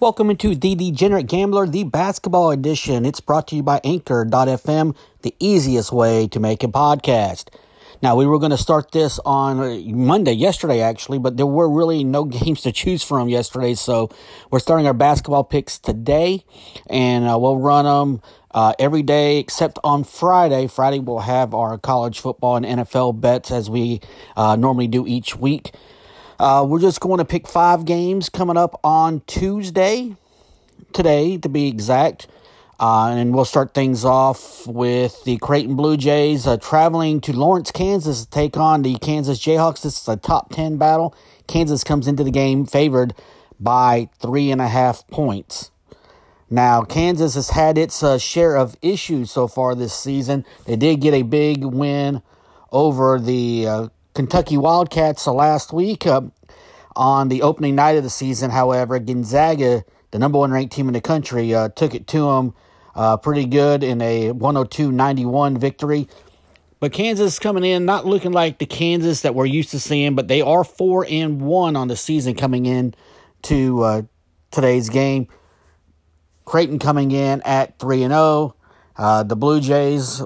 Welcome into the Degenerate Gambler, the basketball edition. It's brought to you by Anchor.fm, the easiest way to make a podcast. Now, we were going to start this on uh, Monday, yesterday actually, but there were really no games to choose from yesterday. So we're starting our basketball picks today, and uh, we'll run them uh, every day except on Friday. Friday, we'll have our college football and NFL bets as we uh, normally do each week. Uh, we're just going to pick five games coming up on Tuesday, today to be exact. Uh, and we'll start things off with the Creighton Blue Jays uh, traveling to Lawrence, Kansas to take on the Kansas Jayhawks. This is a top 10 battle. Kansas comes into the game favored by three and a half points. Now, Kansas has had its uh, share of issues so far this season. They did get a big win over the uh, Kentucky Wildcats last week uh, on the opening night of the season. However, Gonzaga, the number one ranked team in the country, uh, took it to them uh, pretty good in a 102 91 victory. But Kansas coming in, not looking like the Kansas that we're used to seeing, but they are 4 and 1 on the season coming in to uh, today's game. Creighton coming in at 3 and 0. Uh, the Blue Jays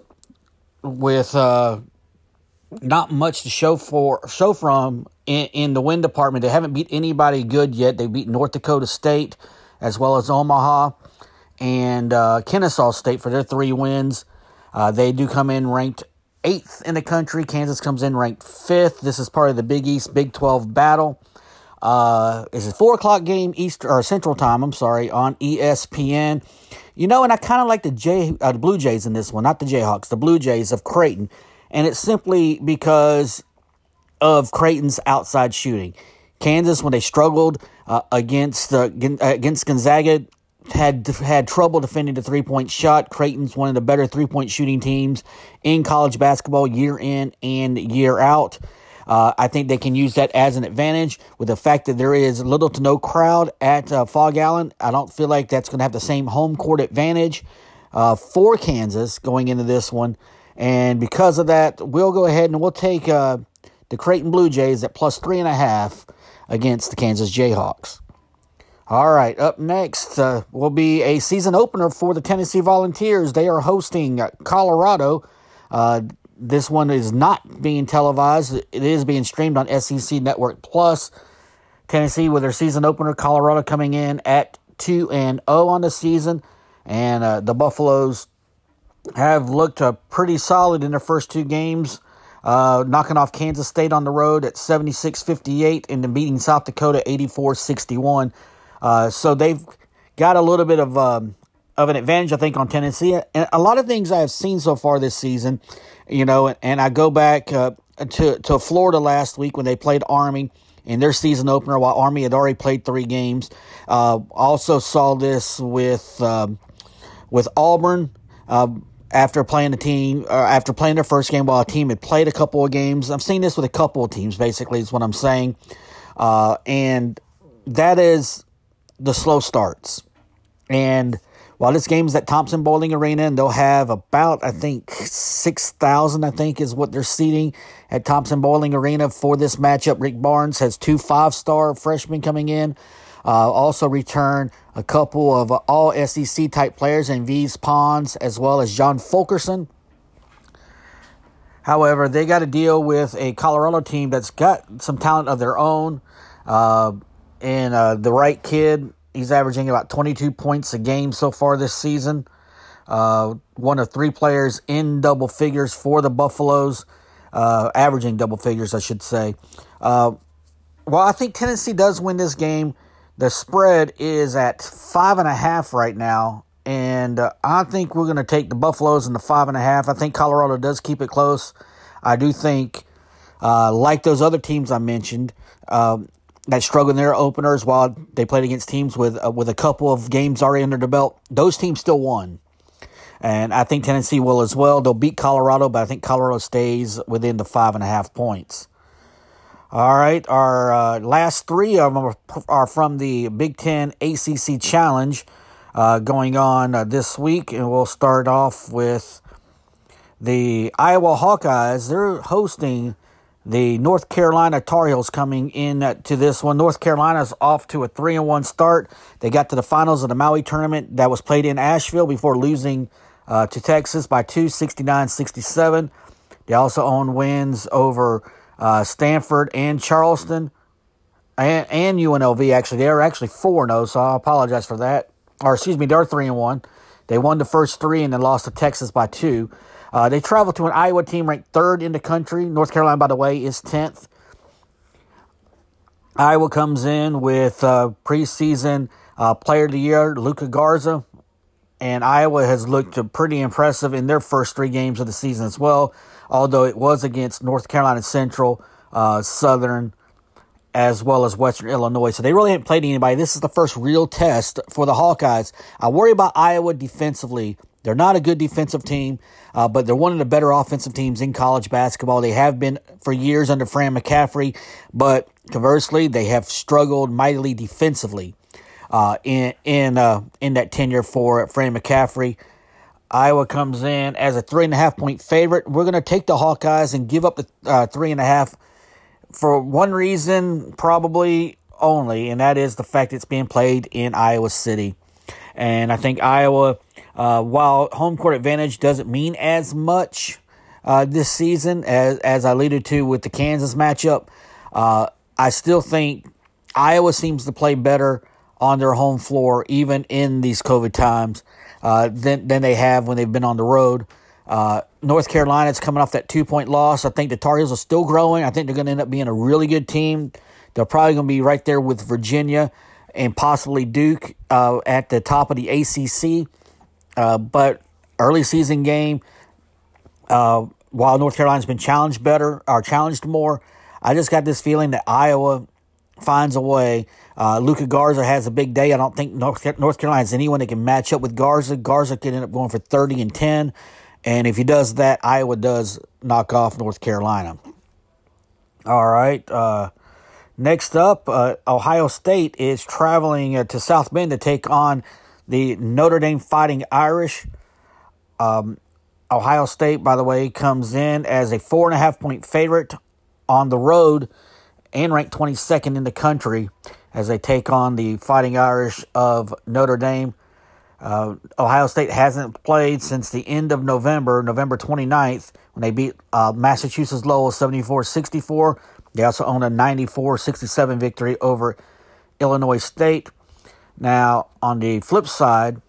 with uh, not much to show for show from in, in the win department. They haven't beat anybody good yet. They beat North Dakota State as well as Omaha and uh, Kennesaw State for their three wins. Uh, they do come in ranked eighth in the country. Kansas comes in ranked fifth. This is part of the Big East Big 12 battle. Uh, it's a four o'clock game Eastern or Central Time. I'm sorry on ESPN. You know, and I kind of like the J uh, the Blue Jays in this one, not the Jayhawks, the Blue Jays of Creighton, and it's simply because of Creighton's outside shooting. Kansas, when they struggled uh, against uh, against Gonzaga, had had trouble defending the three point shot. Creighton's one of the better three point shooting teams in college basketball year in and year out. Uh, I think they can use that as an advantage with the fact that there is little to no crowd at uh, Phog Allen. I don't feel like that's going to have the same home court advantage uh, for Kansas going into this one. And because of that, we'll go ahead and we'll take uh, the Creighton Blue Jays at plus three and a half against the Kansas Jayhawks. All right, up next uh, will be a season opener for the Tennessee Volunteers. They are hosting Colorado. Uh, this one is not being televised. It is being streamed on SEC Network Plus. Tennessee with their season opener, Colorado coming in at 2 and 0 on the season. And uh, the Buffaloes have looked uh, pretty solid in their first two games, uh, knocking off Kansas State on the road at 76 58 and then beating South Dakota 84 61. Uh, so they've got a little bit of um, of an advantage, I think, on Tennessee. And a lot of things I've seen so far this season, you know, and I go back uh, to to Florida last week when they played Army in their season opener, while Army had already played three games. Uh, also saw this with um, with Auburn. Uh, after playing the team, uh, after playing their first game, while a team had played a couple of games, I've seen this with a couple of teams. Basically, is what I'm saying, uh, and that is the slow starts. And while this game is at Thompson-Boling Arena, and they'll have about, I think, 6,000, I think, is what they're seating at Thompson-Boling Arena for this matchup. Rick Barnes has two five star freshmen coming in. Uh, also, return a couple of uh, all SEC type players and Yves Pons as well as John Fulkerson. However, they got to deal with a Colorado team that's got some talent of their own. Uh, and uh, the Wright kid, he's averaging about 22 points a game so far this season. Uh, one of three players in double figures for the Buffaloes, uh, averaging double figures, I should say. Uh, well, I think Tennessee does win this game. The spread is at five and a half right now, and uh, I think we're going to take the Buffaloes in the five and a half. I think Colorado does keep it close. I do think, uh, like those other teams I mentioned, um, that struggled in their openers while they played against teams with uh, with a couple of games already under their belt. Those teams still won, and I think Tennessee will as well. They'll beat Colorado, but I think Colorado stays within the five and a half points. All right, our uh, last three of them are from the Big Ten ACC Challenge uh, going on uh, this week, and we'll start off with the Iowa Hawkeyes, they're hosting the North Carolina Tar Heels coming in to this one. North Carolina's off to a 3 and 1 start. They got to the finals of the Maui tournament that was played in Asheville before losing uh, to Texas by 2 69 67. They also own wins over uh, Stanford and Charleston and, and UNLV. Actually, they're actually 4 0, so I apologize for that. Or, excuse me, they're 3 and 1. They won the first three and then lost to Texas by 2. Uh, they travel to an Iowa team ranked third in the country. North Carolina, by the way, is 10th. Iowa comes in with uh, preseason uh, player of the year, Luka Garza. And Iowa has looked pretty impressive in their first three games of the season as well, although it was against North Carolina Central, uh, Southern, as well as Western Illinois. So they really haven't played anybody. This is the first real test for the Hawkeyes. I worry about Iowa defensively. They're not a good defensive team, uh, but they're one of the better offensive teams in college basketball. They have been for years under Fran McCaffery, but conversely, they have struggled mightily defensively uh, in in uh, in that tenure for Fran McCaffery. Iowa comes in as a three and a half point favorite. We're going to take the Hawkeyes and give up the uh, three and a half for one reason, probably only, and that is the fact it's being played in Iowa City. And I think Iowa uh, while home court advantage doesn't mean as much uh, this season as, as I alluded to with the Kansas matchup, uh, I still think Iowa seems to play better on their home floor, even in these COVID times, uh, than, than they have when they've been on the road. Uh, North Carolina is coming off that two point loss. I think the Tar Heels are still growing. I think they're going to end up being a really good team. They're probably going to be right there with Virginia and possibly Duke uh, at the top of the ACC. Uh, but early season game, uh, while North Carolina's been challenged better or challenged more, I just got this feeling that Iowa finds a way. Uh, Luka Garza has a big day. I don't think North, Carolina has anyone that can match up with Garza. Garza could end up going for 30 and 10. And if he does that, Iowa does knock off North Carolina. All right. Uh, next up, uh, Ohio State is traveling uh, to South Bend to take on the Notre Dame Fighting Irish. Um, Ohio State, by the way, comes in as a four and a half point favorite on the road and ranked 22nd in the country as they take on the Fighting Irish of Notre Dame. Uh, Ohio State hasn't played since the end of November, November 29th, when they beat uh, Massachusetts Lowell 74 64. They also own a 94 67 victory over Illinois State. Now, on the flip side,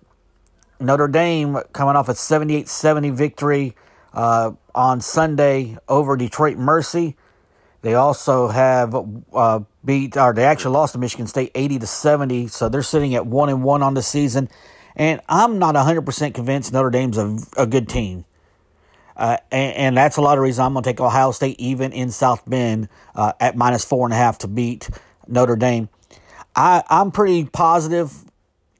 Notre Dame coming off a 78 70 victory uh, on Sunday over Detroit Mercy. They also have uh, beat, or they actually lost to Michigan State 80 to 70, so they're sitting at 1 and 1 on the season. And I'm not 100% convinced Notre Dame's a, a good team. Uh, and, and, that's a lot of reason I'm going to take Ohio State even in South Bend uh, at minus four and a half to beat Notre Dame. I, I'm pretty positive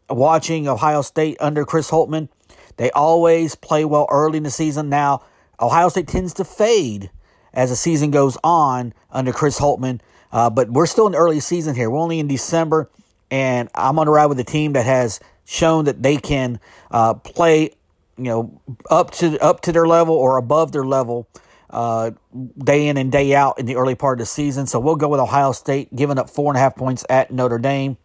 watching Ohio State under Chris Holtmann. They always play well early in the season. Now, Ohio State tends to fade as the season goes on under Chris Holtmann, uh, but we're still in the early season here. We're only in December, and I'm on the ride with a team that has shown that they can uh, play, you know, up to up to their level or above their level uh, day in and day out in the early part of the season. So we'll go with Ohio State giving up four and a half points at Notre Dame.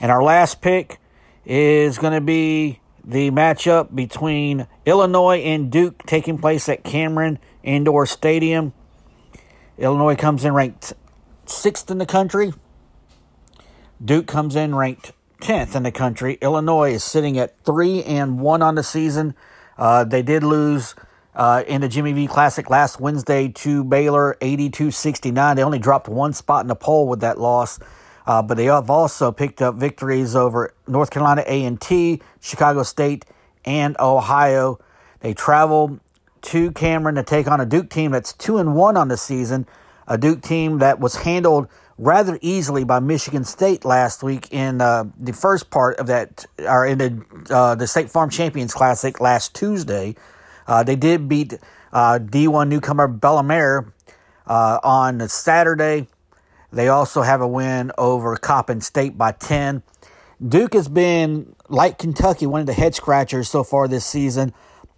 And our last pick is going to be the matchup between Illinois and Duke taking place at Cameron Indoor Stadium. Illinois comes in ranked sixth in the country. Duke comes in ranked 10th in the country. Illinois is sitting at 3 and 1 on the season. Uh, they did lose uh, in the Jimmy V Classic last Wednesday to Baylor, 82-69. They only dropped one spot in the poll with that loss, uh, but they have also picked up victories over North Carolina A&T, Chicago State, and Ohio. They travel to Cameron to take on a Duke team that's two and one on the season, a Duke team that was handled rather easily by Michigan State last week in uh, the first part of that, or in the uh, the State Farm Champions Classic last Tuesday. Uh, they did beat uh, D1 newcomer Bellarmine uh, on Saturday. They also have a win over Coppin State by 10. Duke has been, like Kentucky, one of the head scratchers so far this season.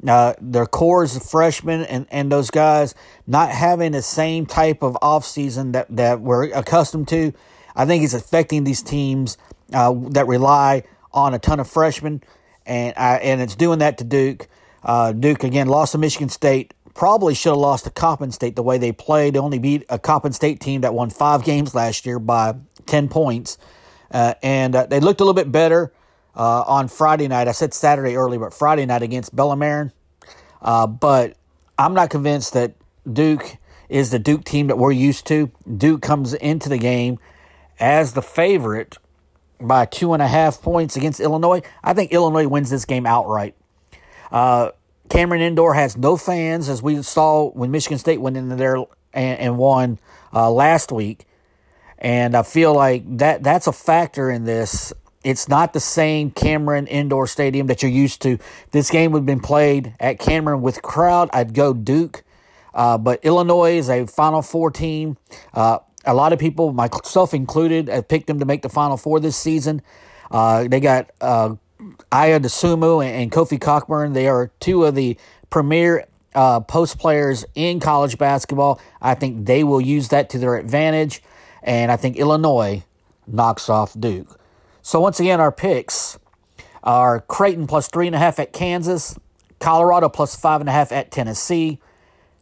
Uh, their cores freshmen and, and those guys not having the same type of offseason that, that we're accustomed to, I think is affecting these teams uh, that rely on a ton of freshmen, and I, and it's doing that to Duke. Uh, Duke again lost to Michigan State. Probably should have lost to Coppin State the way they played. They only beat a Coppin State team that won five games last year by ten points, uh, and uh, they looked a little bit better uh, on Friday night. I said Saturday early, but Friday night against Bellarmine. Uh, but I'm not convinced that Duke is the Duke team that we're used to. Duke comes into the game as the favorite by two and a half points against Illinois. I think Illinois wins this game outright. Uh, Cameron Indoor has no fans, as we saw when Michigan State went in there and, and won uh, last week. And I feel like that that's a factor in this. It's not the same Cameron Indoor Stadium that you're used to. This game would have been played at Cameron with crowd. I'd go Duke. Uh, but Illinois is a Final Four team. Uh, a lot of people, myself included, have picked them to make the Final Four this season. Uh, they got uh, Ayo Dosunmu and, and, Kofi Cockburn. They are two of the premier uh, post players in college basketball. I think they will use that to their advantage. And I think Illinois knocks off Duke. So once again, our picks are Creighton plus three and a half at Kansas, Colorado plus five and a half at Tennessee,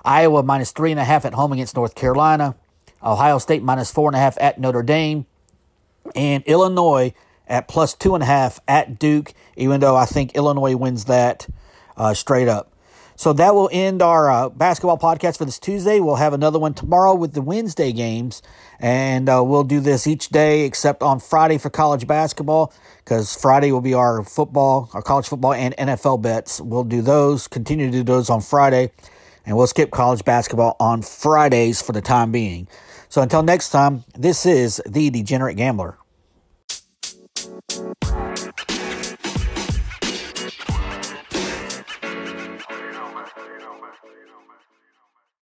Iowa minus three and a half at home against North Carolina, Ohio State minus four and a half at Notre Dame, and Illinois at plus two and a half at Duke, even though I think Illinois wins that uh, straight up. So that will end our uh, basketball podcast for this Tuesday. We'll have another one tomorrow with the Wednesday games, and uh, we'll do this each day except on Friday for college basketball because Friday will be our football, our college football, and NFL bets. We'll do those, continue to do those on Friday, and we'll skip college basketball on Fridays for the time being. So until next time, this is the Degenerate Gambler.